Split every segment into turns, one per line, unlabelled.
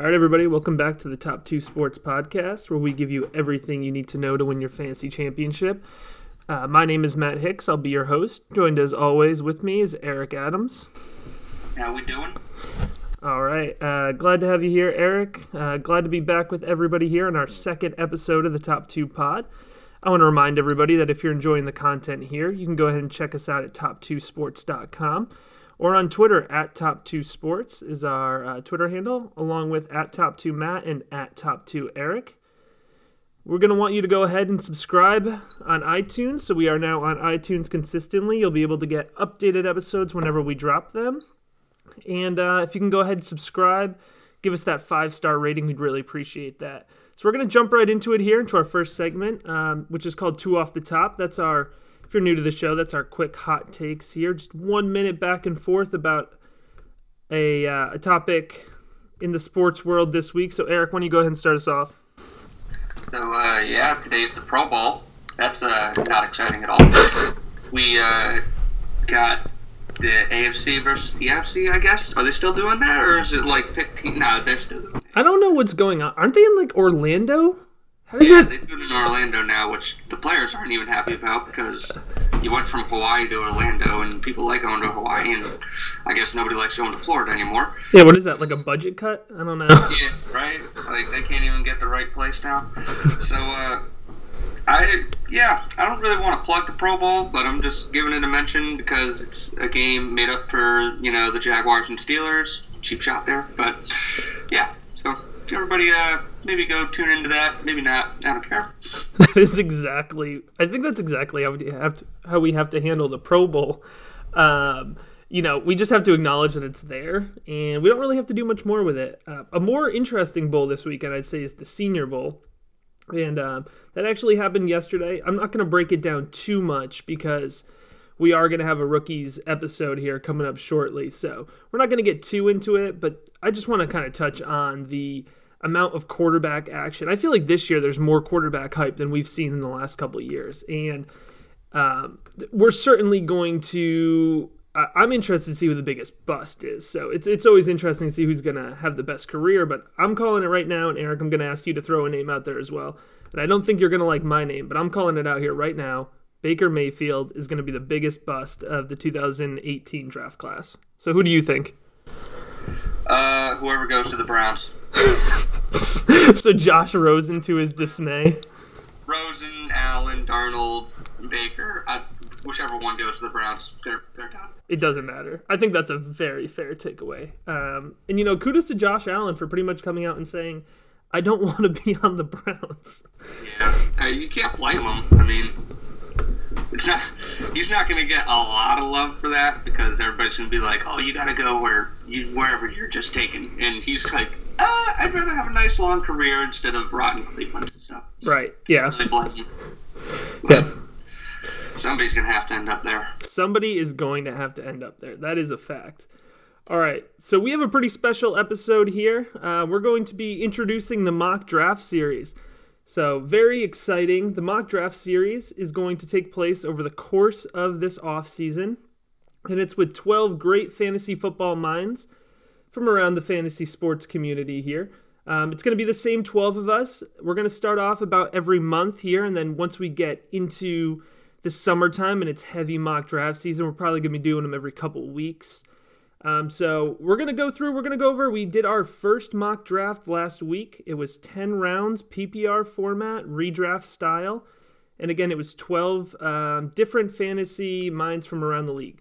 All right, everybody, welcome back to the Top 2 Sports Podcast, where we give you everything you need to know to win your fantasy championship. Uh, my name is Matt Hicks. I'll be your host. Joined as always with me is Eric Adams.
How we doing?
All right. Uh, glad to have you here, Eric. Uh, glad to be back with everybody here in our second episode of the Top 2 Pod. I want to remind everybody that if you're enjoying the content here, you can go ahead and check us out at top2sports.com or on Twitter at top2sports is our uh, Twitter handle, along with at top2matt and at top2eric. We're going to want you to go ahead and subscribe on iTunes. So we are now on iTunes consistently. You'll be able to get updated episodes whenever we drop them. And uh, if you can go ahead and subscribe, give us that five star rating, we'd really appreciate that. So we're going to jump right into it here into our first segment, um, which is called Two Off the Top. That's our, if you're new to the show, that's our quick hot takes here. Just one minute back and forth about a, uh, a topic in the sports world this week. So, Eric, why don't you go ahead and start us off?
So, uh, yeah, today's the Pro Bowl. That's uh, not exciting at all. We uh, got the AFC versus the NFC, I guess. Are they still doing that, or is it like 15? No, they're still doing it.
I don't know what's going on. Aren't they in like Orlando? How does
Yeah,
that?
they do it in Orlando now, which the players aren't even happy about because you went from Hawaii to Orlando, and people like going to Hawaii, and I guess nobody likes going to Florida anymore.
Yeah, what is that? Like a budget cut? I don't know.
Yeah, right. Like they can't even get the right place now. So, uh, I yeah, I don't really want to plug the Pro Bowl, but I'm just giving it a mention because it's a game made up for you know the Jaguars and Steelers. Cheap shot there, but yeah. So everybody, uh, maybe go tune into that. Maybe not. I don't care.
That is exactly. I think that's exactly how we have to, how we have to handle the Pro Bowl. Um, you know, we just have to acknowledge that it's there, and we don't really have to do much more with it. Uh, a more interesting bowl this weekend, I'd say, is the Senior Bowl, and uh, that actually happened yesterday. I'm not going to break it down too much because we are going to have a rookies episode here coming up shortly, so we're not going to get too into it. But I just want to kind of touch on the amount of quarterback action. I feel like this year there's more quarterback hype than we've seen in the last couple of years, and um, we're certainly going to. I'm interested to see who the biggest bust is. So it's it's always interesting to see who's going to have the best career. But I'm calling it right now, and Eric, I'm going to ask you to throw a name out there as well. And I don't think you're going to like my name, but I'm calling it out here right now. Baker Mayfield is going to be the biggest bust of the 2018 draft class. So who do you think?
Uh, whoever goes to the Browns,
so Josh Rosen, to his dismay.
Rosen, Allen, Darnold, Baker, uh, whichever one goes to the Browns, they're they're done.
It doesn't matter. I think that's a very fair takeaway. Um, and you know, kudos to Josh Allen for pretty much coming out and saying, "I don't want to be on the Browns."
Yeah, uh, you can't blame him. I mean, it's not. He's not going to get a lot of love for that because everybody's going to be like, "Oh, you got to go where you wherever you're just taken," and he's like, uh, "I'd rather have a nice long career instead of rotten Cleveland." So
Right? Yeah.
Blame him.
Yeah.
Somebody's going to have to end up there.
Somebody is going to have to end up there. That is a fact. All right, so we have a pretty special episode here. Uh, we're going to be introducing the mock draft series. So, very exciting. The mock draft series is going to take place over the course of this off season, and it's with 12 great fantasy football minds from around the fantasy sports community here. Um, it's going to be the same 12 of us. We're going to start off about every month here, and then once we get into the summertime and it's heavy mock draft season, we're probably going to be doing them every couple weeks. Um, so we're going to go through, we're going to go over. We did our first mock draft last week. It was 10 rounds, PPR format, redraft style. And again, it was 12 um, different fantasy minds from around the league.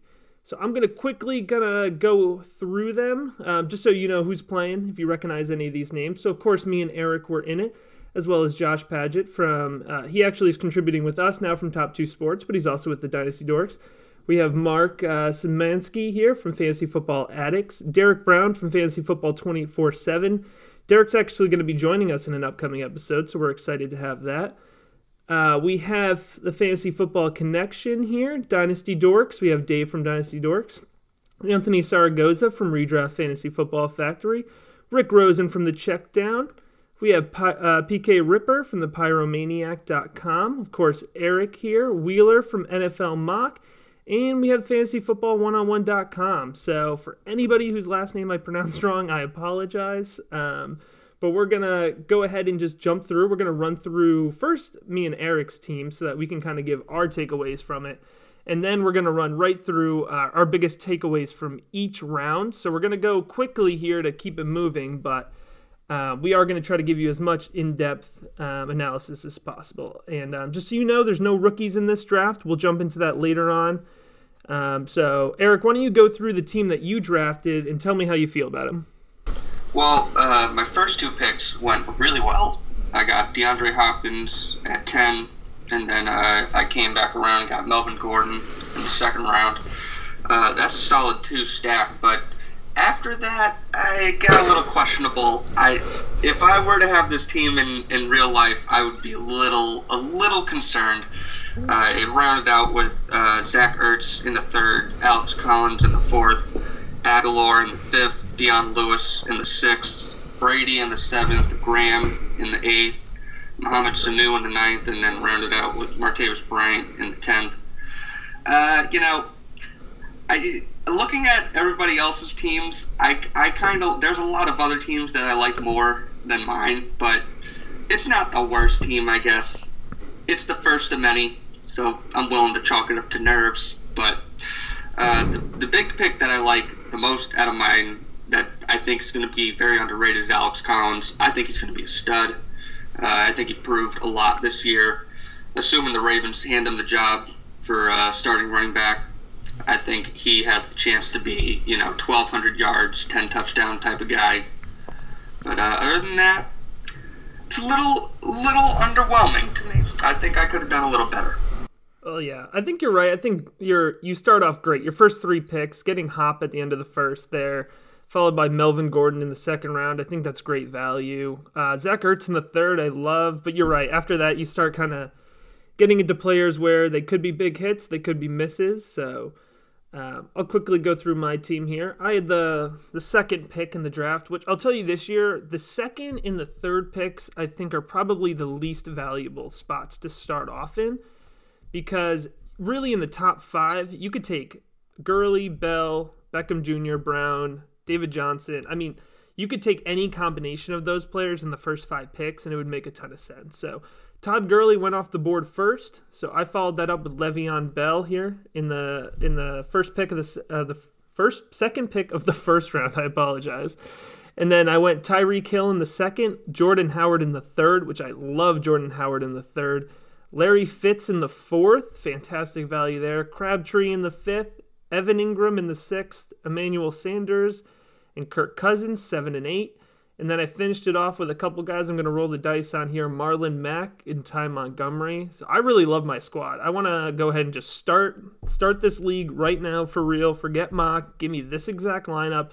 So I'm gonna quickly gonna go through them, um, just so you know who's playing, if you recognize any of these names. So of course, me and Eric were in it, as well as Josh Padgett from. Uh, he actually is contributing with us now from Top Two Sports, but he's also with the Dynasty Dorks. We have Marc uh, Szymanski here from Fantasy Football Addicts, Derek Brown from Fantasy Football 24 7. Derek's actually going to be joining us in an upcoming episode, so we're excited to have that. Uh, we have the Fantasy Football Connection here, Dynasty Dorks. We have Dave from Dynasty Dorks, Anthony Zaragoza from Redraft Fantasy Football Factory, Rick Rosen from the Checkdown. We have Pi- uh, PK Ripper from the Pyromaniac.com. Of course, Eric here, Wheeler from NFL Mock, And we have fantasyfootball1on1.com. So for anybody whose last name I pronounced wrong, I apologize. Um, but we're going to go ahead and just jump through. We're going to run through first me and Eric's team so that we can kind of give our takeaways from it. And then we're going to run right through uh, our biggest takeaways from each round. So we're going to go quickly here to keep it moving, but uh, we are going to try to give you as much in depth um, analysis as possible. And um, just so you know, there's no rookies in this draft. We'll jump into that later on. Um, so, Eric, why don't you go through the team that you drafted and tell me how you feel about him?
Well, uh, my first two picks went really well. I got DeAndre Hopkins at 10, and then uh, I came back around and got Melvin Gordon in the second round. Uh, that's a solid two stack, but after that, I got a little questionable. I, if I were to have this team in, in real life, I would be a little a little concerned. Uh, it rounded out with uh, Zach Ertz in the third, Alex Collins in the fourth, Agholor in the fifth, Dion Lewis in the sixth, Brady in the seventh, Graham in the eighth, Mohamed Sanu in the ninth, and then rounded out with Martavis Bryant in the tenth. Uh, you know, I looking at everybody else's teams, I, I kind of there's a lot of other teams that I like more than mine, but it's not the worst team, I guess. It's the first of many, so I'm willing to chalk it up to nerves. But uh, the, the big pick that I like the most out of mine that I think is going to be very underrated is Alex Collins. I think he's going to be a stud. Uh, I think he proved a lot this year. Assuming the Ravens hand him the job for uh, starting running back, I think he has the chance to be, you know, 1,200 yards, 10 touchdown type of guy. But uh, other than that, it's a little, little underwhelming to me. I think I could have done a little better.
Oh yeah, I think you're right. I think you're you start off great. Your first three picks, getting Hop at the end of the first there, followed by Melvin Gordon in the second round. I think that's great value. Uh, Zach Ertz in the third, I love. But you're right. After that, you start kind of getting into players where they could be big hits, they could be misses. So uh, I'll quickly go through my team here. I had the the second pick in the draft, which I'll tell you this year, the second and the third picks I think are probably the least valuable spots to start off in, because really in the top five you could take Gurley, Bell, Beckham Jr., Brown, David Johnson. I mean, you could take any combination of those players in the first five picks, and it would make a ton of sense. So Todd Gurley went off the board first, so I followed that up with Le'Veon Bell here in the in the first pick of the uh, the first second pick of the first round. I apologize, and then I went Tyreek Hill in the second, Jordan Howard in the third, which I love Jordan Howard in the third, Larry Fitz in the fourth, fantastic value there, Crabtree in the fifth, Evan Engram in the sixth, Emmanuel Sanders, and Kirk Cousins seven and eight. And then I finished it off with a couple guys I'm going to roll the dice on here Marlon Mack and Ty Montgomery. So I really love my squad. I want to go ahead and just start start this league right now for real. Forget mock. Give me this exact lineup.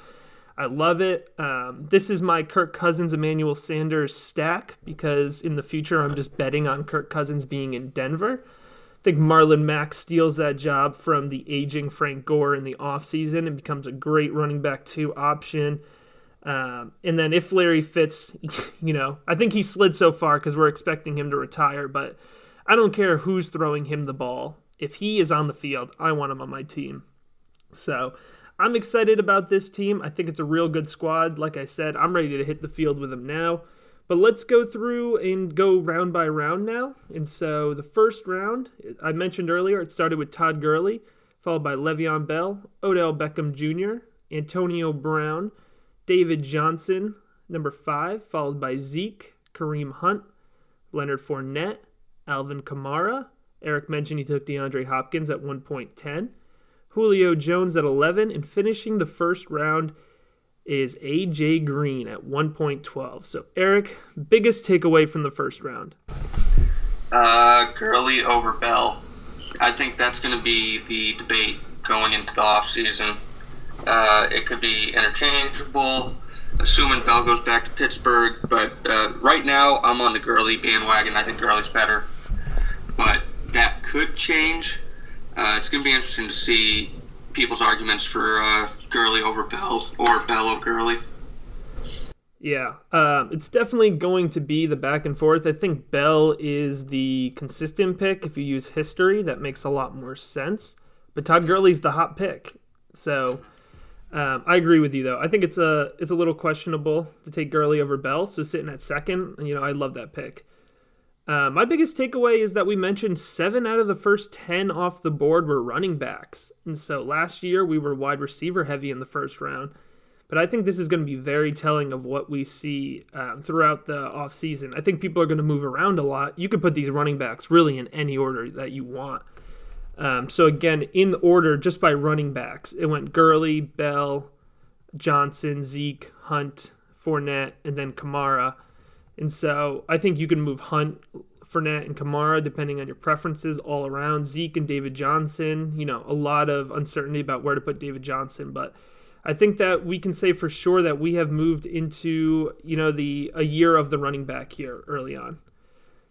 I love it. Um, this is my Kirk Cousins, Emmanuel Sanders stack because in the future I'm just betting on Kirk Cousins being in Denver. I think Marlon Mack steals that job from the aging Frank Gore in the offseason and becomes a great running back two option. Um, and then if Larry Fitz, you know, I think he slid so far because we're expecting him to retire, but I don't care who's throwing him the ball. If he is on the field, I want him on my team. So I'm excited about this team. I think it's a real good squad. Like I said, I'm ready to hit the field with them now. But let's go through and go round by round now. And so the first round, I mentioned earlier, it started with Todd Gurley, followed by Le'Veon Bell, Odell Beckham Jr., Antonio Brown, David Johnson, number five, followed by Zeke, Kareem Hunt, Leonard Fournette, Alvin Kamara. Eric mentioned he took DeAndre Hopkins at 1.10. Julio Jones at 11. And finishing the first round is AJ Green at 1.12. So, Eric, biggest takeaway from the first round?
Uh, Gurley over Bell. I think that's going to be the debate going into the offseason. Uh, it could be interchangeable, assuming Bell goes back to Pittsburgh. But uh, right now, I'm on the Gurley bandwagon. I think Gurley's better. But that could change. Uh, it's going to be interesting to see people's arguments for uh, Gurley over Bell or Bell over Gurley.
Yeah, um, it's definitely going to be the back and forth. I think Bell is the consistent pick. If you use history, that makes a lot more sense. but Todd Gurley's the hot pick. So um, I agree with you though. I think it's a it's a little questionable to take Gurley over Bell. So sitting at second, you know, I love that pick. Uh, my biggest takeaway is that we mentioned seven out of the first 10 off the board were running backs. And so last year we were wide receiver heavy in the first round. But I think this is going to be very telling of what we see um, throughout the offseason. I think people are going to move around a lot. You could put these running backs really in any order that you want. Um, so, again, in order, just by running backs, it went Gurley, Bell, Johnson, Zeke, Hunt, Fournette, and then Kamara. And so I think you can move Hunt, Fournette, and Kamara depending on your preferences all around. Zeke and David Johnson, you know, a lot of uncertainty about where to put David Johnson, but I think that we can say for sure that we have moved into, you know, the a year of the running back here early on.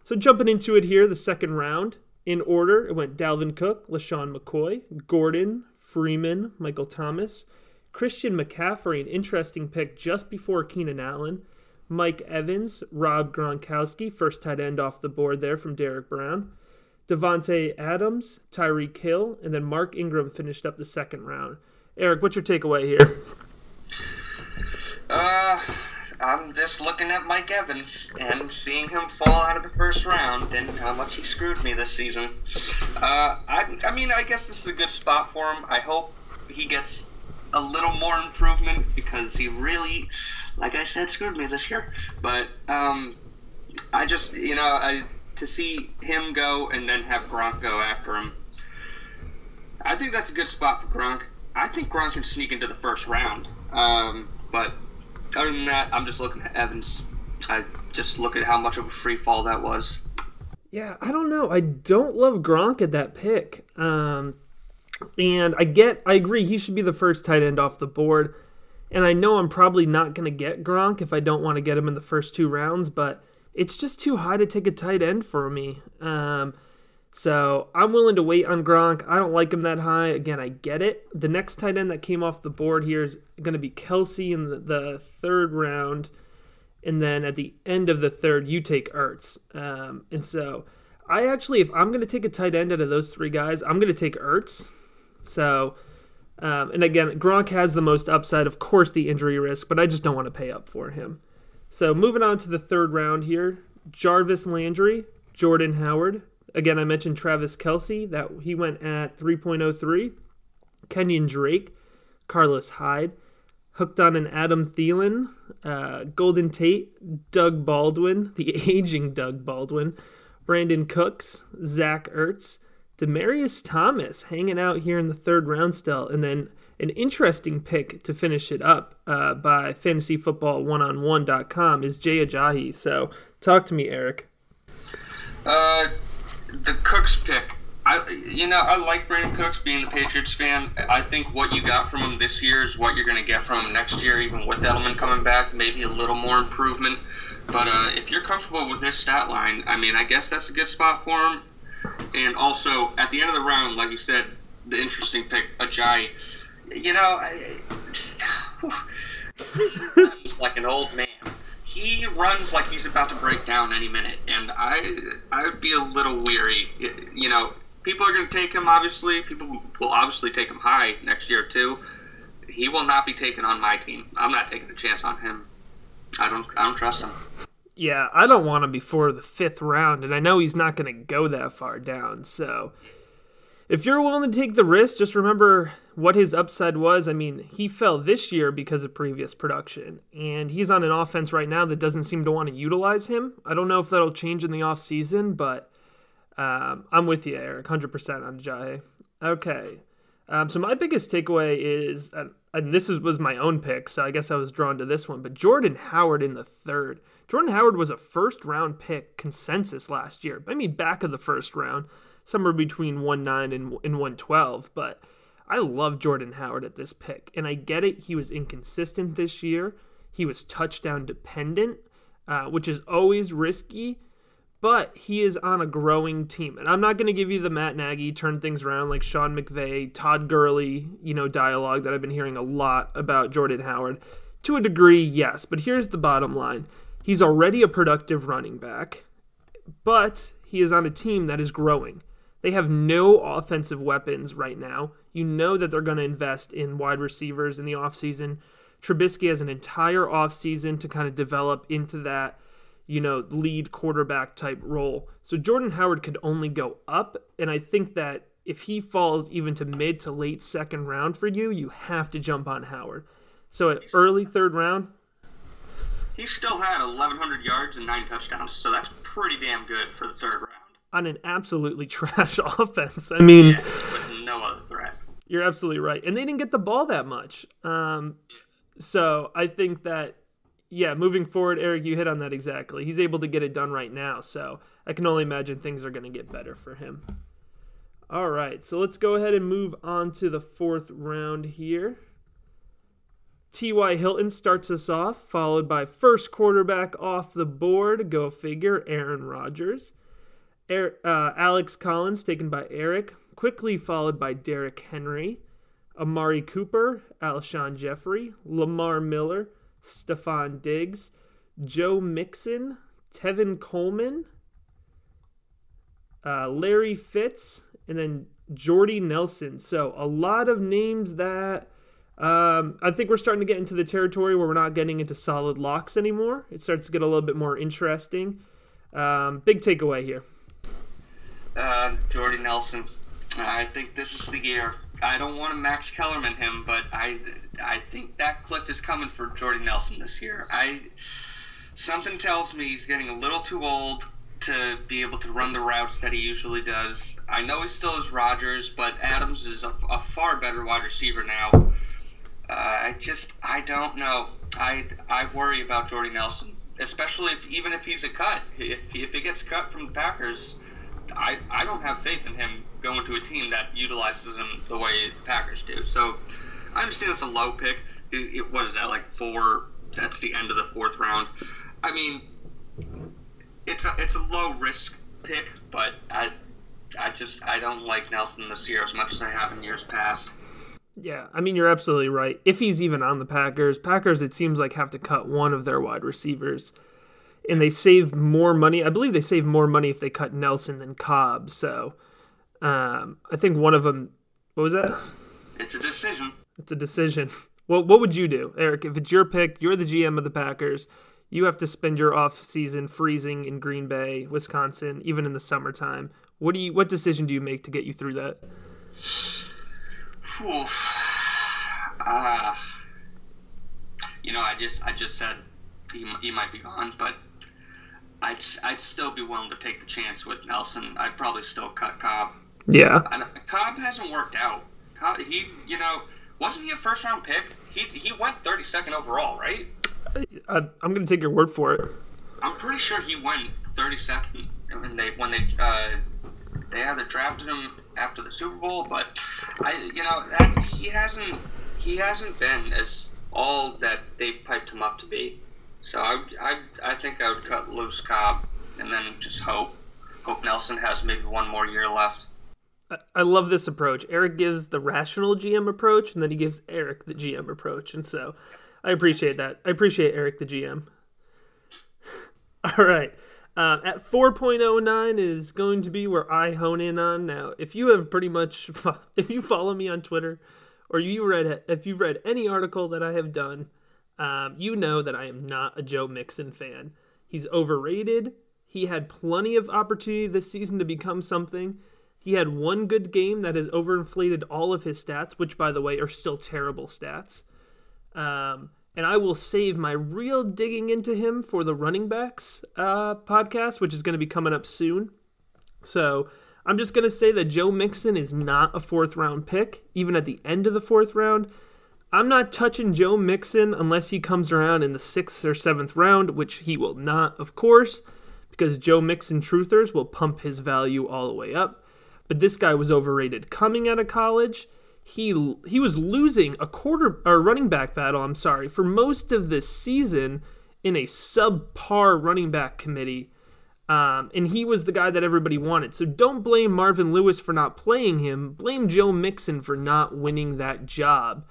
So jumping into it here, the second round in order, it went Dalvin Cook, LeSean McCoy, Gordon, Freeman, Michael Thomas, Christian McCaffrey, an interesting pick just before Keenan Allen. Mike Evans, Rob Gronkowski, first tight end off the board there from Derek Brown. Davante Adams, Tyreek Hill, and then Mark Ingram finished up the second round. Eric, what's your takeaway here?
Uh, I'm just looking at Mike Evans and seeing him fall out of the first round and how much he screwed me this season. Uh, I, I mean, I guess this is a good spot for him. I hope he gets a little more improvement because he really like I said, screwed me this year. But um, I just, you know, I to see him go and then have Gronk go after him. I think that's a good spot for Gronk. I think Gronk can sneak into the first round. Um, but other than that, I'm just looking at Evans. I just look at how much of a free fall that was.
Yeah, I don't know. I don't love Gronk at that pick. Um, and I get, I agree, he should be the first tight end off the board. And I know I'm probably not going to get Gronk if I don't want to get him in the first two rounds, but it's just too high to take a tight end for me. Um, so I'm willing to wait on Gronk. I don't like him that high. Again, I get it. The next tight end that came off the board here is going to be Kelce in the, the, third round. And then at the end of the third, you take Ertz. Um, and so I actually, if I'm going to take a tight end out of those three guys, I'm going to take Ertz. So um, and again, Gronk has the most upside, of course, the injury risk, but I just don't want to pay up for him. So moving on to the third round here Jarvis Landry, Jordan Howard. Again, I mentioned Travis Kelce, that he went at 3.03. Kenyon Drake, Carlos Hyde, hooked on an Adam Thielen, uh, Golden Tate, Doug Baldwin, the aging Doug Baldwin, Brandin Cooks, Zach Ertz, Demaryius Thomas hanging out here in the third round still, and then an interesting pick to finish it up uh, by fantasyfootball1on1.com is Jay Ajayi. So talk to me, Eric.
Uh, the Cooks pick. I, you know, I like Brandin Cooks being the Patriots fan. I think what you got from him this year is what you're going to get from him next year, even with Edelman coming back. Maybe a little more improvement. But uh, if you're comfortable with this stat line, I mean, I guess that's a good spot for him. And also, at the end of the round, like you said, the interesting pick, Ajayi. You know, he's like an old man. He runs like he's about to break down any minute, and I I would be a little weary. You know, people are going to take him. Obviously, people will obviously take him high next year too. He will not be taken on my team. I'm not taking a chance on him. I don't I don't trust him
yeah, I don't want him before the fifth round, and I know he's not going to go that far down. So if you're willing to take the risk, just remember what his upside was. I mean, he fell this year because of previous production, and he's on an offense right now that doesn't seem to want to utilize him. I don't know if that'll change in the offseason, but um, I'm with you, Eric, 100% on Jahe. Okay. Um, so my biggest takeaway is, and this was my own pick, so I guess I was drawn to this one, but Jordan Howard in the third. Jordan Howard was a first round pick consensus last year. I mean, back of the first round, somewhere between 1 9 and, and 112. But I love Jordan Howard at this pick. And I get it. He was inconsistent this year, he was touchdown dependent, uh, which is always risky. But he is on a growing team. And I'm not going to give you the Matt Nagy turn things around like Sean McVay, Todd Gurley, you know, dialogue that I've been hearing a lot about Jordan Howard. To a degree, yes. But here's the bottom line He's already a productive running back, but he is on a team that is growing. They have no offensive weapons right now. You know that they're going to invest in wide receivers in the offseason. Trubisky has an entire offseason to kind of develop into that, you know, lead quarterback type role. So Jordan Howard could only go up. And I think that if he falls even to mid to late second round for you, you have to jump on Howard. So at early third round,
he still had 1,100 yards and nine touchdowns, so that's pretty damn good for the third round.
On an absolutely trash offense. I mean,
yeah, with no other threat.
You're absolutely right. And they didn't get the ball that much. Um, so I think that, yeah, moving forward, Eric, you hit on that exactly. He's able to get it done right now. So I can only imagine things are going to get better for him. All right. So let's go ahead and move on to the fourth round here. T.Y. Hilton starts us off, followed by first quarterback off the board. Go figure, Aaron Rodgers. Er, uh, Alex Collins taken by Eric, quickly followed by Derrick Henry, Amari Cooper, Alshon Jeffery, Lamar Miller, Stefon Diggs, Joe Mixon, Tevin Coleman, uh, Larry Fitz, and then Jordy Nelson. So a lot of names that um, I think we're starting to get into the territory where we're not getting into solid locks anymore. It starts to get a little bit more interesting. Um, big takeaway here.
Uh, Jordy Nelson. I think this is the year. I don't want to Max Kellerman him, but I I think that clip is coming for Jordy Nelson this year. I something tells me he's getting a little too old to be able to run the routes that he usually does. I know he still is Rodgers, but Adams is a, a far better wide receiver now. Uh, I just I don't know. I I worry about Jordy Nelson, especially if even if he's a cut. If if he gets cut from the Packers, I I don't have faith in him going to a team that utilizes him the way the Packers do. So I understand it's a low pick. It, it, what is that like four? That's the end of the fourth round. I mean, it's a it's a low risk pick, but I I just I don't like Nelson this year as much as I have in years past.
Yeah, I mean you're absolutely right. If he's even on the Packers, Packers it seems like have to cut one of their wide receivers. And they save more money. I believe they save more money if they cut Nelson than Cobb. So, um, I think one of them. What was that?
It's a decision.
It's a decision. Well, what would you do, Eric? If it's your pick, you're the GM of the Packers. You have to spend your off season freezing in Green Bay, Wisconsin, even in the summertime. What do you? What decision do you make to get you through that?
Uh, you know, I just I just said he, he might be gone, but I'd I'd still be willing to take the chance with Nelson. I'd probably still cut Cobb.
Yeah.
And Cobb hasn't worked out. Cobb, he you know wasn't he a first round pick? He he went 32nd overall, right?
I, I'm gonna take your word for it.
I'm pretty sure he went 32nd when they when they uh, they either drafted him after the Super Bowl, but I, you know, that, he hasn't he hasn't been as all that they piped him up to be. So I, I, I think I would cut loose Cobb and then just hope hope Nelson has maybe one more year left.
I love this approach. Eric gives the rational GM approach, and then he gives Eric the GM approach, and so I appreciate that. I appreciate Eric the GM. All right. Uh, at 4.09 is going to be where I hone in on. Now, if you have pretty much, if you follow me on Twitter, or you read, if you've read any article that I have done, um, you know that I am not a Joe Mixon fan. He's overrated. He had plenty of opportunity this season to become something. He had one good game that has overinflated all of his stats, which, by the way, are still terrible stats. Um, and I will save my real digging into him for the running backs uh, podcast, which is going to be coming up soon. So I'm just going to say that Joe Mixon is not a fourth round pick, even at the end of the fourth round. I'm not touching Joe Mixon unless he comes around in the sixth or seventh round, which he will not, of course, because Joe Mixon truthers will pump his value all the way up. But this guy was overrated coming out of college he he was losing a quarter or running back battle, I'm sorry, for most of this season in a subpar running back committee. Um, and he was the guy that everybody wanted. So don't blame Marvin Lewis for not playing him. Blame Joe Mixon for not winning that job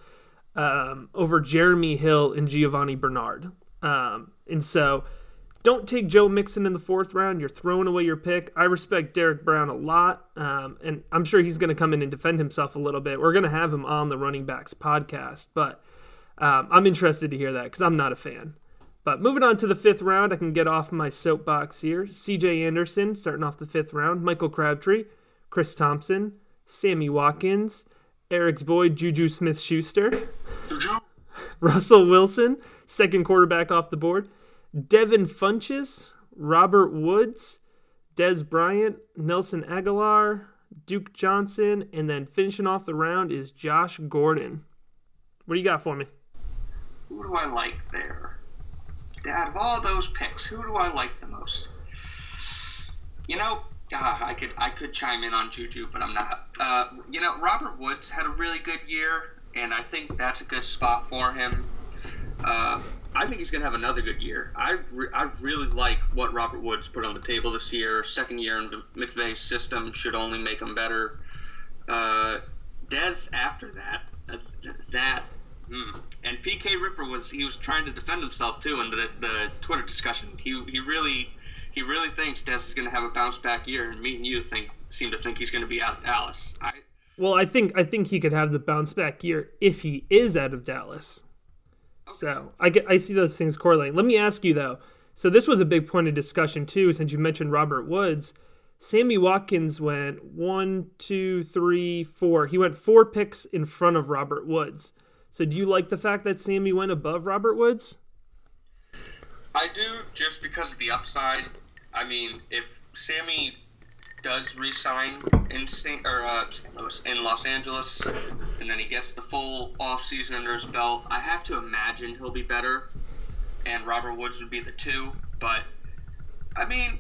um, over Jeremy Hill and Giovani Bernard. Um, and so don't take Joe Mixon in the fourth round. You're throwing away your pick. I respect Derek Brown a lot, um, and I'm sure he's going to come in and defend himself a little bit. We're going to have him on the Running Backs podcast, but um, I'm interested to hear that because I'm not a fan. But moving on to the fifth round, I can get off my soapbox here. C.J. Anderson starting off the fifth round. Michael Crabtree, Chris Thompson, Sammy Watkins, Eric's boy Juju Smith Schuster, Russell Wilson, second quarterback off the board. Devin Funchess, Robert Woods, Dez Bryant, Nelson Agholor, Duke Johnson, and then finishing off the round is Josh Gordon. What do you got for me?
Who do I like there? Out of all those picks, who do I like the most? You know, uh, I could I could chime in on Juju, but I'm not. Uh, you know, Robert Woods had a really good year, and I think that's a good spot for him. Uh, I think he's going to have another good year. I, re- I really like what Robert Woods put on the table this year. Second year in McVay's system should only make him better. Uh, Dez after that, uh, that, mm. and PK Ripper was he was trying to defend himself too in the, the Twitter discussion. He he really he really thinks Dez is going to have a bounce back year, and me and you think seem to think he's going to be out of Dallas. I,
well, I think I think he could have the bounce back year if he is out of Dallas. So I get I see those things correlating. Let me ask you though. So this was a big point of discussion too, since you mentioned Robert Woods. Sammy Watkins went one, two, three, four. He went four picks in front of Robert Woods. So do you like the fact that Sammy went above Robert Woods?
I do, just because of the upside. I mean, if Sammy does resign in St. or uh, St. Louis in Los Angeles, and then he gets the full off season under his belt, I have to imagine he'll be better, and Robert Woods would be the two. But I mean,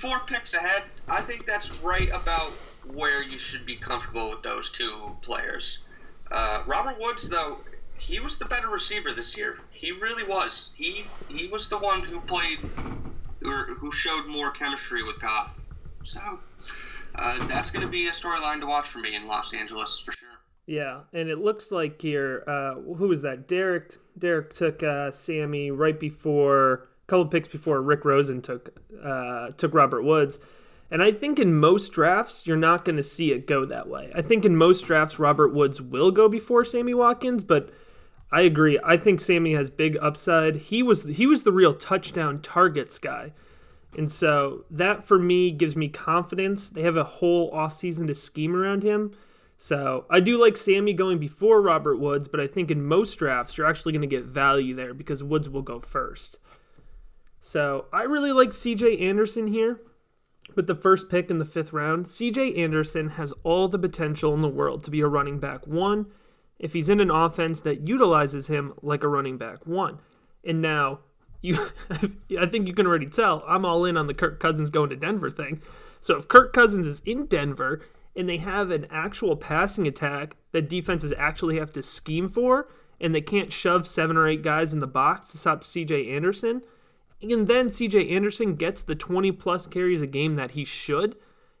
four picks ahead, I think that's right about where you should be comfortable with those two players. Uh, Robert Woods, though, he was the better receiver this year. He really was. He he was the one who played or who showed more chemistry with Goff. So uh, that's going to be a storyline to watch for me in Los Angeles for sure.
Yeah, and it looks like here, uh, who was that? Derek. Derek took uh, Sammy right before a couple picks before Rick Rosen took uh, took Robert Woods. And I think in most drafts, you're not going to see it go that way. I think in most drafts, Robert Woods will go before Sammy Watkins, but I agree. I think Sammy has big upside. He was he was the real touchdown targets guy. And so that for me gives me confidence. They have a whole offseason to scheme around him. So I do like Sammy going before Robert Woods, but I think in most drafts you're actually going to get value there because Woods will go first. So I really like CJ Anderson here with the first pick in the fifth round. CJ Anderson has all the potential in the world to be a running back one if he's in an offense that utilizes him like a running back one. And now you I think you can already tell I'm all in on the Kirk Cousins going to Denver thing. So if Kirk Cousins is in Denver and they have an actual passing attack that defenses actually have to scheme for and they can't shove seven or eight guys in the box to stop CJ Anderson, and then CJ Anderson gets the 20 plus carries a game that he should,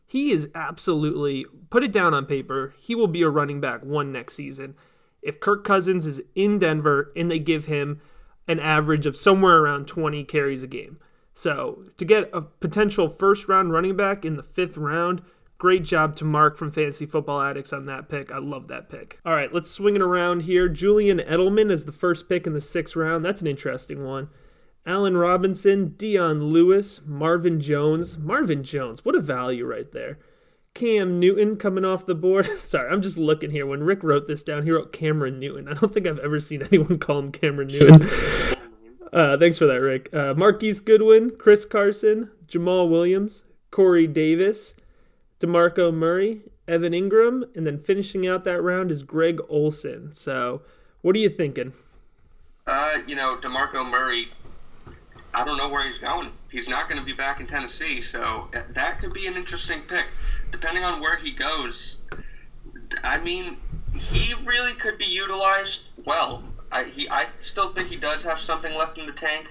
he is absolutely put it down on paper. He will be a running back one next season. If Kirk Cousins is in Denver and they give him an average of somewhere around 20 carries a game. So to get a potential first round running back in the fifth round, great job to Marc from Fantasy Football Addicts on that pick. I love that pick. All right, let's swing it around here. Julian Edelman is the first pick in the sixth round. That's an interesting one. Allen Robinson, Dion Lewis, Marvin Jones. Marvin Jones, what a value right there. Cam Newton coming off the board. Sorry, I'm just looking here. When Rick wrote this down, he wrote Cameron Newton. I don't think I've ever seen anyone call him Cameron Newton. Uh, thanks for that, Rick. Uh, Marquise Goodwin, Chris Carson, Jamaal Williams, Corey Davis, DeMarco Murray, Evan Engram, and then finishing out that round is Greg Olsen. So, what are you thinking?
Uh, you know, DeMarco Murray I don't know where he's going. He's not going to be back in Tennessee, so that could be an interesting pick. Depending on where he goes, I mean, he really could be utilized well. I, he, I still think he does have something left in the tank.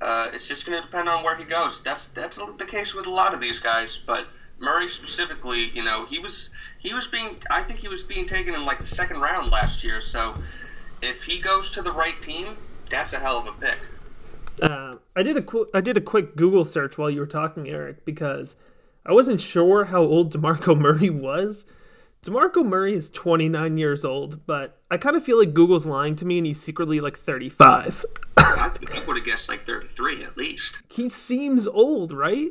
Uh, it's just going to depend on where he goes. That's that's the case with a lot of these guys, but Murray specifically, you know, he was he was being I think he was being taken in like the second round last year. So if he goes to the right team, that's a hell of a pick.
Uh, I did a qu- I did a quick Google search while you were talking, Eric, because I wasn't sure how old Demarco Murray was. DeMarco Murray is 29 years old, but I kind of feel like Google's lying to me and he's secretly like 35.
I, would have guessed like 33 at least.
he seems old, right?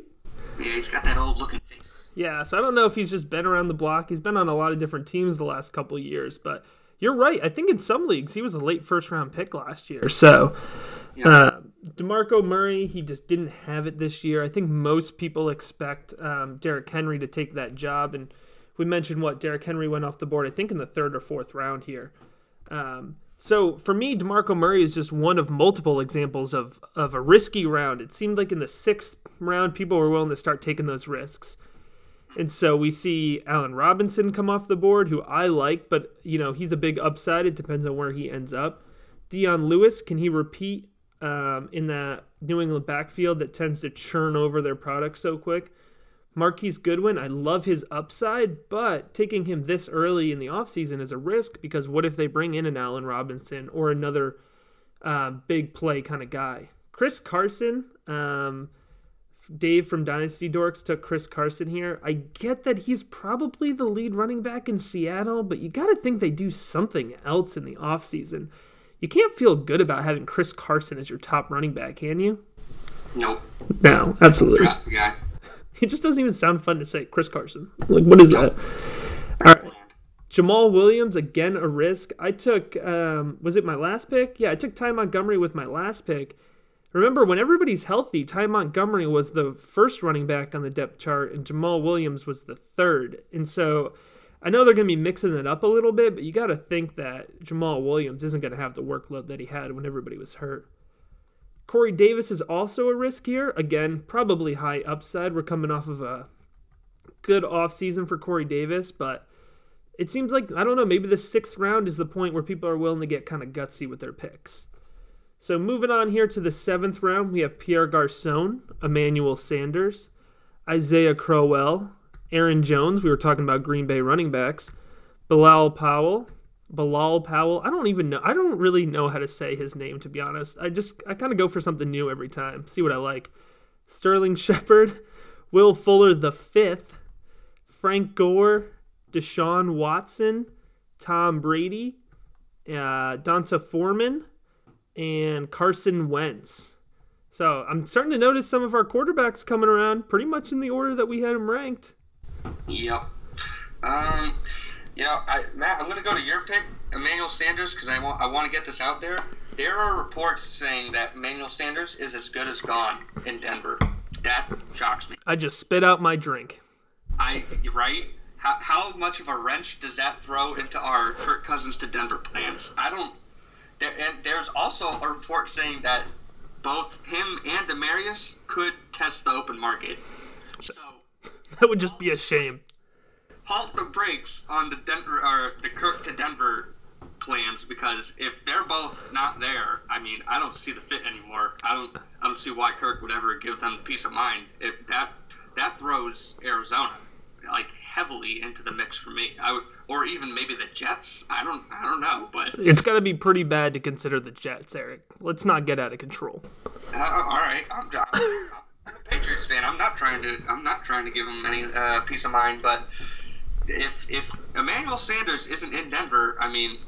Yeah, he's got that old looking face.
Yeah, so I don't know if he's just been around the block. He's been on a lot of different teams the last couple years, but you're right. I think in some leagues he was a late first round pick last year. So,
Yeah.
uh, DeMarco Murray, he just didn't have it this year. I think most people expect um, Derrick Henry to take that job. And we mentioned what Derrick Henry went off the board, I think, in the third or fourth round here. Um, so for me, DeMarco Murray is just one of multiple examples of, of a risky round. It seemed like in the sixth round, people were willing to start taking those risks. And so we see Allen Robinson come off the board, who I like, but you know he's a big upside. It depends on where he ends up. Dion Lewis, can he repeat um, in that New England backfield that tends to churn over their product so quick? Marquise Goodwin, I love his upside, but taking him this early in the offseason is a risk because what if they bring in an Allen Robinson or another uh, big play kind of guy? Chris Carson, um, Dave from Dynasty Dorks took Chris Carson here. I get that he's probably the lead running back in Seattle, but you got to think they do something else in the offseason. You can't feel good about having Chris Carson as your top running back, can you?
Nope.
No, absolutely.
Guy.
It just doesn't even sound fun to say Chris Carson. Like, what is that? All right. Jamaal Williams, again, a risk. I took, um, was it my last pick? Yeah, I took Ty Montgomery with my last pick. Remember, when everybody's healthy, Ty Montgomery was the first running back on the depth chart, and Jamaal Williams was the third. And so I know they're going to be mixing it up a little bit, but you got to think that Jamaal Williams isn't going to have the workload that he had when everybody was hurt. Corey Davis is also a risk here. Again, probably high upside. We're coming off of a good offseason for Corey Davis, but it seems like, I don't know, maybe the sixth round is the point where people are willing to get kind of gutsy with their picks. So moving on here to the seventh round, we have Pierre Garcon, Emmanuel Sanders, Isaiah Crowell, Aaron Jones. We were talking about Green Bay running backs. Bilal Powell, Bilal Powell. I don't even know. I don't really know how to say his name to be honest. I just I kind of go for something new every time. See what I like. Sterling Shepard, Will Fuller the fifth, Frank Gore, Deshaun Watson, Tom Brady, uh, D'Onta Foreman, and Carson Wentz. So I'm starting to notice some of our quarterbacks coming around pretty much in the order that we had them ranked.
Yep. Um, you know, I, Matt, I'm going to go to your pick, Emmanuel Sanders, because I want I want to get this out there. There are reports saying that Emmanuel Sanders is as good as gone in Denver. That shocks me.
I just spit out my drink.
I right. How, how much of a wrench does that throw into our Kirk Cousins to Denver plans? I don't. There, and there's also a report saying that both him and Demaryius could test the open market.
That would just be a shame.
halt the brakes on the Denver or the Kirk to Denver plans because if they're both not there, I mean, I don't see the fit anymore. I don't I don't see why Kirk would ever give them peace of mind. If that that throws Arizona like heavily into the mix for me. I would or even maybe the Jets. I don't I don't know, but
It's got to be pretty bad to consider the Jets, Eric. Let's not get out of control.
Uh, all right, I'm, I'm, I'm a Patriots fan. I'm not trying to. I'm not trying to give him any uh, peace of mind. But if if Emmanuel Sanders isn't in Denver, I mean,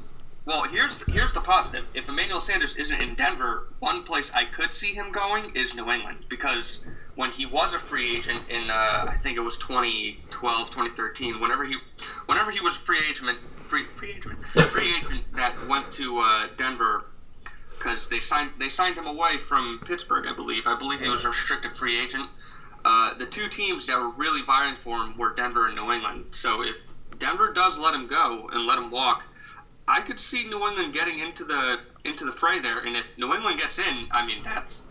well, here's here's the positive. If Emmanuel Sanders isn't in Denver, one place I could see him going is New England because when he was a free agent in uh, I think it was 2012, 2013, whenever he whenever he was a free agent, free free agent, free agent that went to uh, Denver because they signed they signed him away from Pittsburgh, I believe. I believe he was a restricted free agent. Uh, the two teams that were really vying for him were Denver and New England. So if Denver does let him go and let him walk, I could see New England getting into the into the fray there. And if New England gets in, I mean that's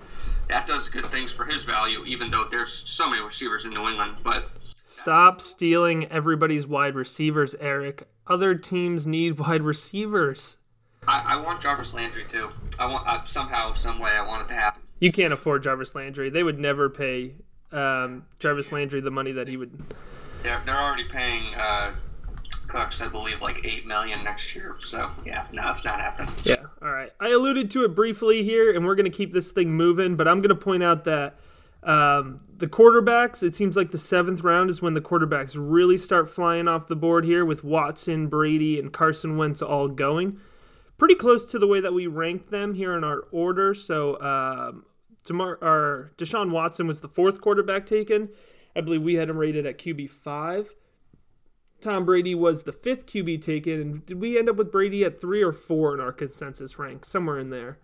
that does good things for his value, even though there's so many receivers in New England. But
Stop stealing everybody's wide receivers, Eric. Other teams need wide receivers.
I, I want Jarvis Landry too. I want uh, somehow, some way, I want it to happen.
You can't afford Jarvis Landry. They would never pay um, Jarvis Landry the money that he would.
They're, they're already paying uh, Cook's, I believe, like eight million next year. So yeah, no, it's not happening.
Yeah, all right. I alluded to it briefly here, and we're going to keep this thing moving. But I'm going to point out that um, the quarterbacks. It seems like the seventh round is when the quarterbacks really start flying off the board here, with Watson, Brady, and Carson Wentz all going. Pretty close to the way that we ranked them here in our order. So, um, Demar- our Deshaun Watson was the fourth quarterback taken. I believe we had him rated at QB five. Tom Brady was the fifth QB taken, and did we end up with Brady at three or four in our consensus rank? Somewhere in there.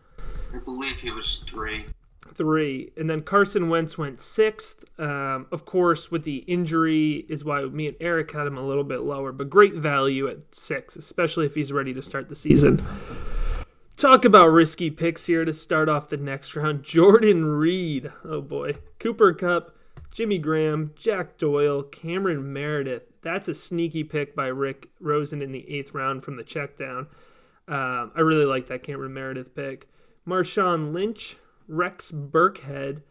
I believe he was three.
Three, and then Carson Wentz went sixth. Um, of course, with the injury, is why me and Eric had him a little bit lower, but great value at six, especially if he's ready to start the season. Talk about risky picks here to start off the next round. Jordan Reed, oh boy, Cooper Kupp, Jimmy Graham, Jack Doyle, Cameron Meredith. That's a sneaky pick by Rick Rosen in the eighth round from the check down. Um, I really like that Cameron Meredith pick. Marshawn Lynch, Rex Burkhead,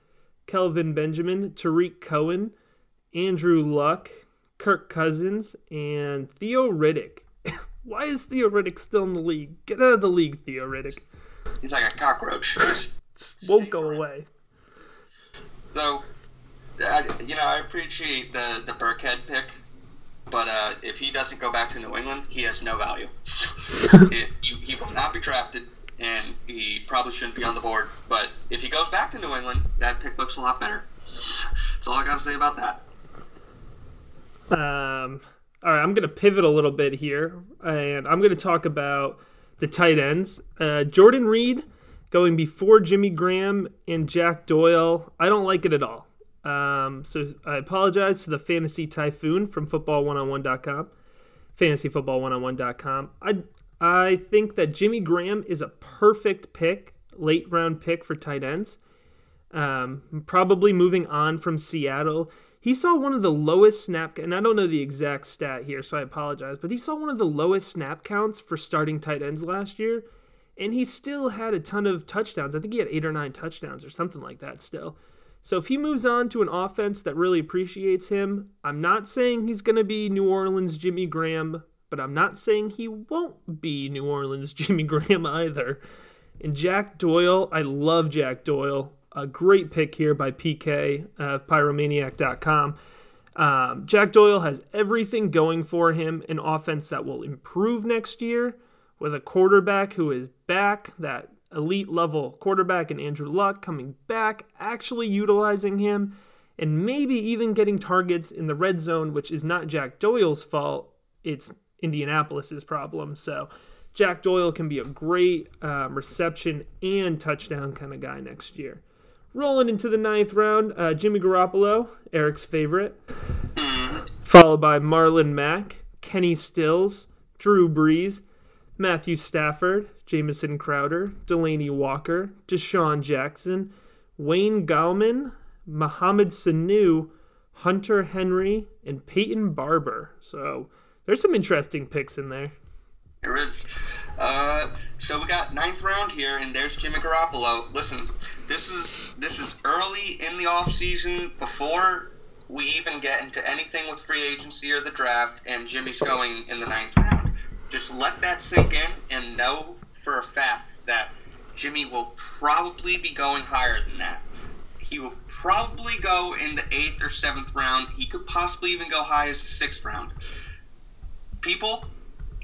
Kelvin Benjamin, Tarik Cohen, Andrew Luck, Kirk Cousins, and Theo Riddick. Why is Theo Riddick still in the league? Get out of the league, Theo Riddick.
He's like a cockroach.
Just won't go away.
So, I, you know, I appreciate the the Burkhead pick, but uh, if he doesn't go back to New England, he has no value. it, he, he will not be drafted, and he probably shouldn't be on the board. But if he goes back to New England, that pick looks a lot better. That's all I got to say about that.
Um, all right, I'm going to pivot a little bit here, and I'm going to talk about the tight ends. Uh, Jordan Reed going before Jimmy Graham and Jack Doyle. I don't like it at all. Um, so I apologize to the Fantasy Typhoon from FootballOneOnOne.com, FantasyFootballOneOnOne.com. I I think that Jimmy Graham is a perfect pick, late round pick for tight ends. Um, probably moving on from Seattle. He saw one of the lowest snap, and I don't know the exact stat here, so I apologize, but he saw one of the lowest snap counts for starting tight ends last year, and he still had a ton of touchdowns. I think he had eight or nine touchdowns or something like that still. So if he moves on to an offense that really appreciates him, I'm not saying he's going to be New Orleans Jimmy Graham, but I'm not saying he won't be New Orleans Jimmy Graham either. And Jack Doyle, I love Jack Doyle. A great pick here by PK of Pyromaniac.com. Um, Jack Doyle has everything going for him an offense that will improve next year with a quarterback who is back, that elite level quarterback, and Andrew Luck coming back, actually utilizing him, and maybe even getting targets in the red zone, which is not Jack Doyle's fault. It's Indianapolis's problem. So Jack Doyle can be a great um, reception and touchdown kind of guy next year. Rolling into the ninth round, uh, Jimmy Garoppolo, Eric's favorite, followed by Marlon Mack, Kenny Stills, Drew Brees, Matthew Stafford, Jamison Crowder, Delanie Walker, DeSean Jackson, Wayne Gallman, Mohamed Sanu, Hunter Henry, and Peyton Barber. So there's some interesting picks in there.
There is. Uh, so we got ninth round here, and there's Jimmy Garoppolo. Listen, this is this is early in the off season before we even get into anything with free agency or the draft, and Jimmy's going in the ninth round. Just let that sink in, and know for a fact that Jimmy will probably be going higher than that. He will probably go in the eighth or seventh round. He could possibly even go high as the sixth round. People,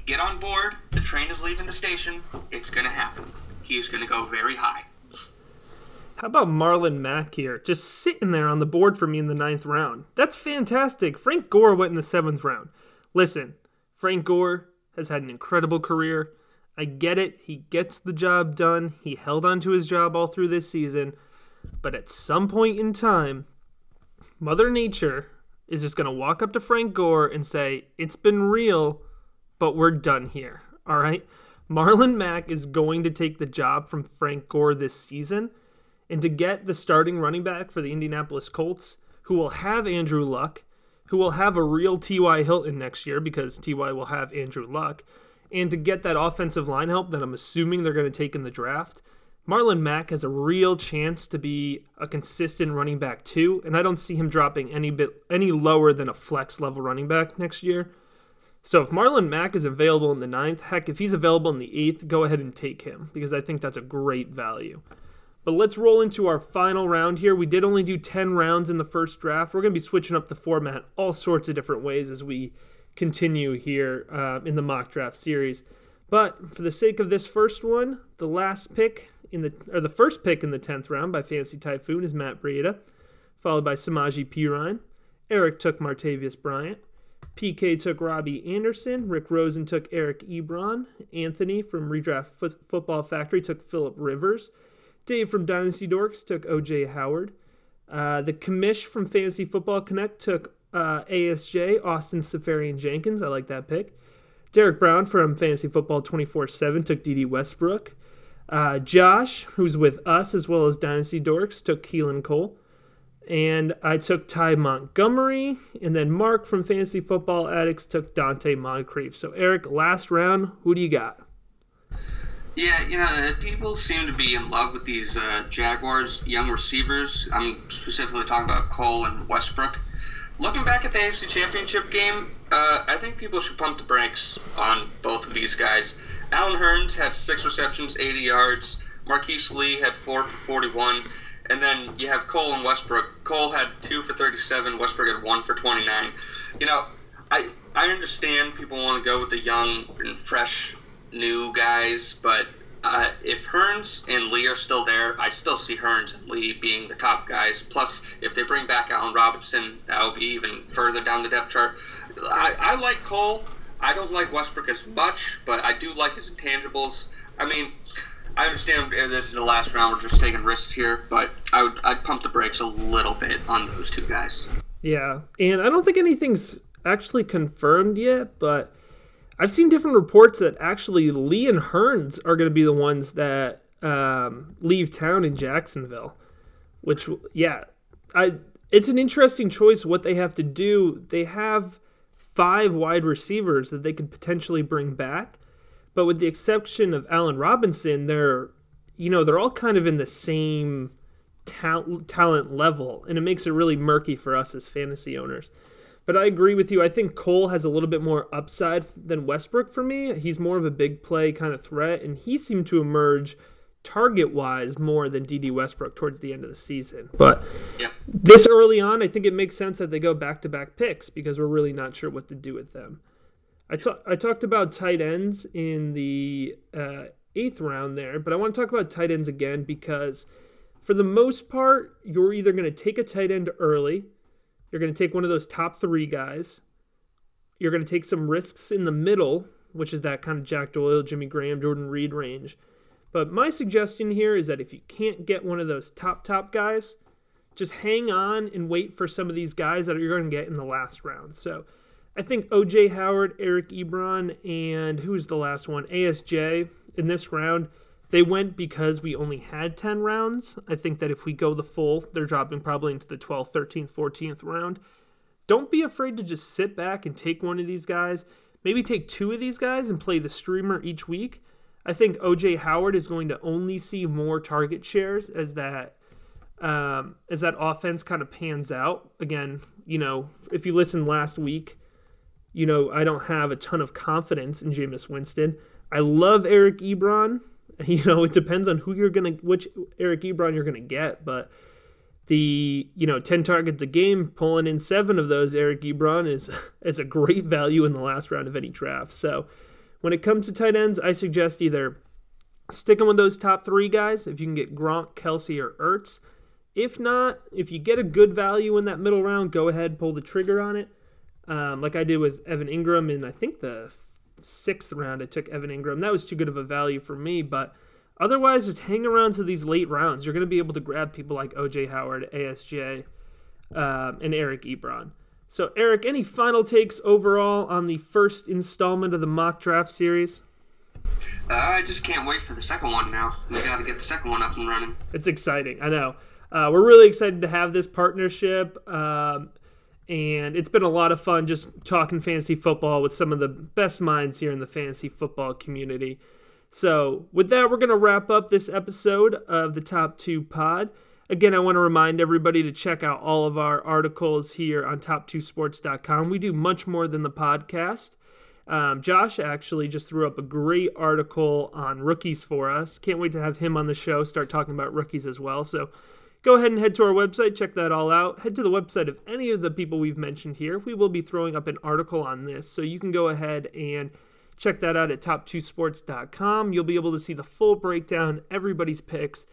get on board. The train is leaving the station. It's going to happen. He is going to go very high.
How about Marlon Mack here? Just sitting there on the board for me in the ninth round. That's fantastic. Frank Gore went in the seventh round. Listen, Frank Gore has had an incredible career. I get it. He gets the job done. He held on to his job all through this season. But at some point in time, Mother Nature is just going to walk up to Frank Gore and say, It's been real, but we're done here. All right? Marlon Mack is going to take the job from Frank Gore this season. And to get the starting running back for the Indianapolis Colts, who will have Andrew Luck, who will have a real T.Y. Hilton next year because T.Y. will have Andrew Luck, and to get that offensive line help that I'm assuming they're going to take in the draft, Marlon Mack has a real chance to be a consistent running back too, and I don't see him dropping any bit any lower than a flex level running back next year. So if Marlon Mack is available in the ninth, heck, if he's available in the eighth, go ahead and take him because I think that's a great value. But let's roll into our final round here. We did only do 10 rounds in the first draft. We're going to be switching up the format all sorts of different ways as we continue here uh, in the mock draft series. But for the sake of this first one, the last pick in the or the first pick in the 10th round by Fantasy Typhoon is Matt Breida, followed by Samaje Perine. Eric took Martavis Bryant. PK took Robby Anderson. Rick Rosen took Eric Ebron. Anthony from Redraft Football Factory took Philip Rivers. Dave from Dynasty Dorks took OJ Howard. Uh, the commish from Fantasy Football Connect took uh, ASJ, Austin Seferian Jenkins. I like that pick. Derek Brown from Fantasy Football 24 7 took Dede Westbrook. Uh, Josh, who's with us as well as Dynasty Dorks, took Keelan Cole. And I took Ty Montgomery. And then Marc from Fantasy Football Addicts took Donte Moncrief. So, Eric, last round, who do you got?
Yeah, you know, people seem to be in love with these uh, Jaguars young receivers. I'm specifically talking about Cole and Westbrook. Looking back at the AFC Championship game, uh, I think people should pump the brakes on both of these guys. Allen Hurns had six receptions, 80 yards. Marquise Lee had four for 41. And then you have Cole and Westbrook. Cole had two for 37. Westbrook had one for 29. You know, I I understand people want to go with the young and fresh new guys, but uh, if Hurns and Lee are still there, I still see Hurns and Lee being the top guys. Plus, if they bring back Allen Robinson, that will be even further down the depth chart. I, I like Cole. I don't like Westbrook as much, but I do like his intangibles. I mean, I understand this is the last round. We're just taking risks here, but I would I'd pump the brakes a little bit on those two guys.
Yeah, and I don't think anything's actually confirmed yet, but I've seen different reports that actually Lee and Hurns are going to be the ones that um, leave town in Jacksonville. Which, yeah, I it's an interesting choice what they have to do. They have five wide receivers that they could potentially bring back, but with the exception of Allen Robinson, they're you know they're all kind of in the same ta- talent level, and it makes it really murky for us as fantasy owners. But I agree with you. I think Cole has a little bit more upside than Westbrook for me. He's more of a big play kind of threat, and he seemed to emerge target wise more than Dede Westbrook towards the end of the season. But yeah. this early on, I think it makes sense that they go back to back picks because we're really not sure what to do with them. I, ta- I talked about tight ends in the uh, eighth round there, but I want to talk about tight ends again because for the most part, you're either going to take a tight end early you're going to take one of those top three guys. You're going to take some risks in the middle, which is that kind of Jack Doyle, Jimmy Graham, Jordan Reed range. But my suggestion here is that if you can't get one of those top, top guys, just hang on and wait for some of these guys that you're going to get in the last round. So I think OJ Howard, Eric Ebron, and who's the last one? ASJ in this round they went because we only had 10 rounds. I think that if we go the full, they're dropping probably into the 12th, 13th, 14th round. Don't be afraid to just sit back and take one of these guys. Maybe take two of these guys and play the streamer each week. I think OJ Howard is going to only see more target shares as that um, as that offense kind of pans out. Again, you know, if you listened last week, you know I don't have a ton of confidence in Jameis Winston. I love Eric Ebron. You know, it depends on who you're gonna, which Eric Ebron you're gonna get, but the you know 10 targets a game pulling in seven of those eric ebron is is a great value in the last round of any draft so when it comes to tight ends i suggest either sticking with those top three guys if you can get gronk Kelce, or ertz if not if you get a good value in that middle round go ahead pull the trigger on it um, like i did with evan Engram in i think the sixth round, I took Evan Engram. That was too good of a value for me, but otherwise, just hang around to these late rounds. You're going to be able to grab people like OJ Howard, ASJ, um, and Eric Ebron. So, Eric, any final takes overall on the first installment of the mock draft series?
Uh, I just can't wait for the second one now. We got to get the second one up and running.
It's exciting. I know. Uh, we're really excited to have this partnership. Um, and it's been a lot of fun just talking fantasy football with some of the best minds here in the fantasy football community. So, with that, we're going to wrap up this episode of the Top 2 Pod. Again, I want to remind everybody to check out all of our articles here on top2sports.com. We do much more than the podcast. Um, Josh actually just threw up a great article on rookies for us. Can't wait to have him on the show, start talking about rookies as well. So go ahead and head to our website, check that all out. Head to the website of any of the people we've mentioned here. We will be throwing up an article on this, so you can go ahead and check that out at top2sports.com. You'll be able to see the full breakdown, everybody's picks,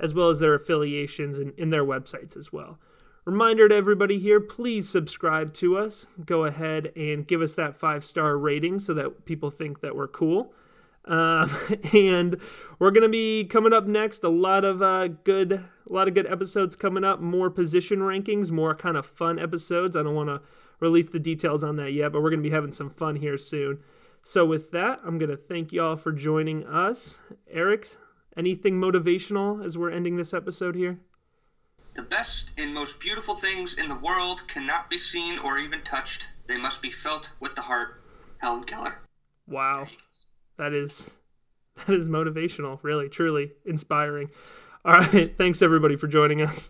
as well as their affiliations and in their websites as well. Reminder to everybody here please subscribe to us. Go ahead and give us that five star rating so that people think that we're cool. Um, and we're gonna be coming up next. A lot of uh, good, a lot of good episodes coming up. More position rankings, more kind of fun episodes. I don't want to release the details on that yet, but we're gonna be having some fun here soon. So with that, I'm gonna thank you all for joining us. Eric, anything motivational as we're ending this episode here?
The best and most beautiful things in the world cannot be seen or even touched. They must be felt with the heart. Helen Keller.
Wow. That is that is motivational, really, truly inspiring. All right, thanks everybody for joining us.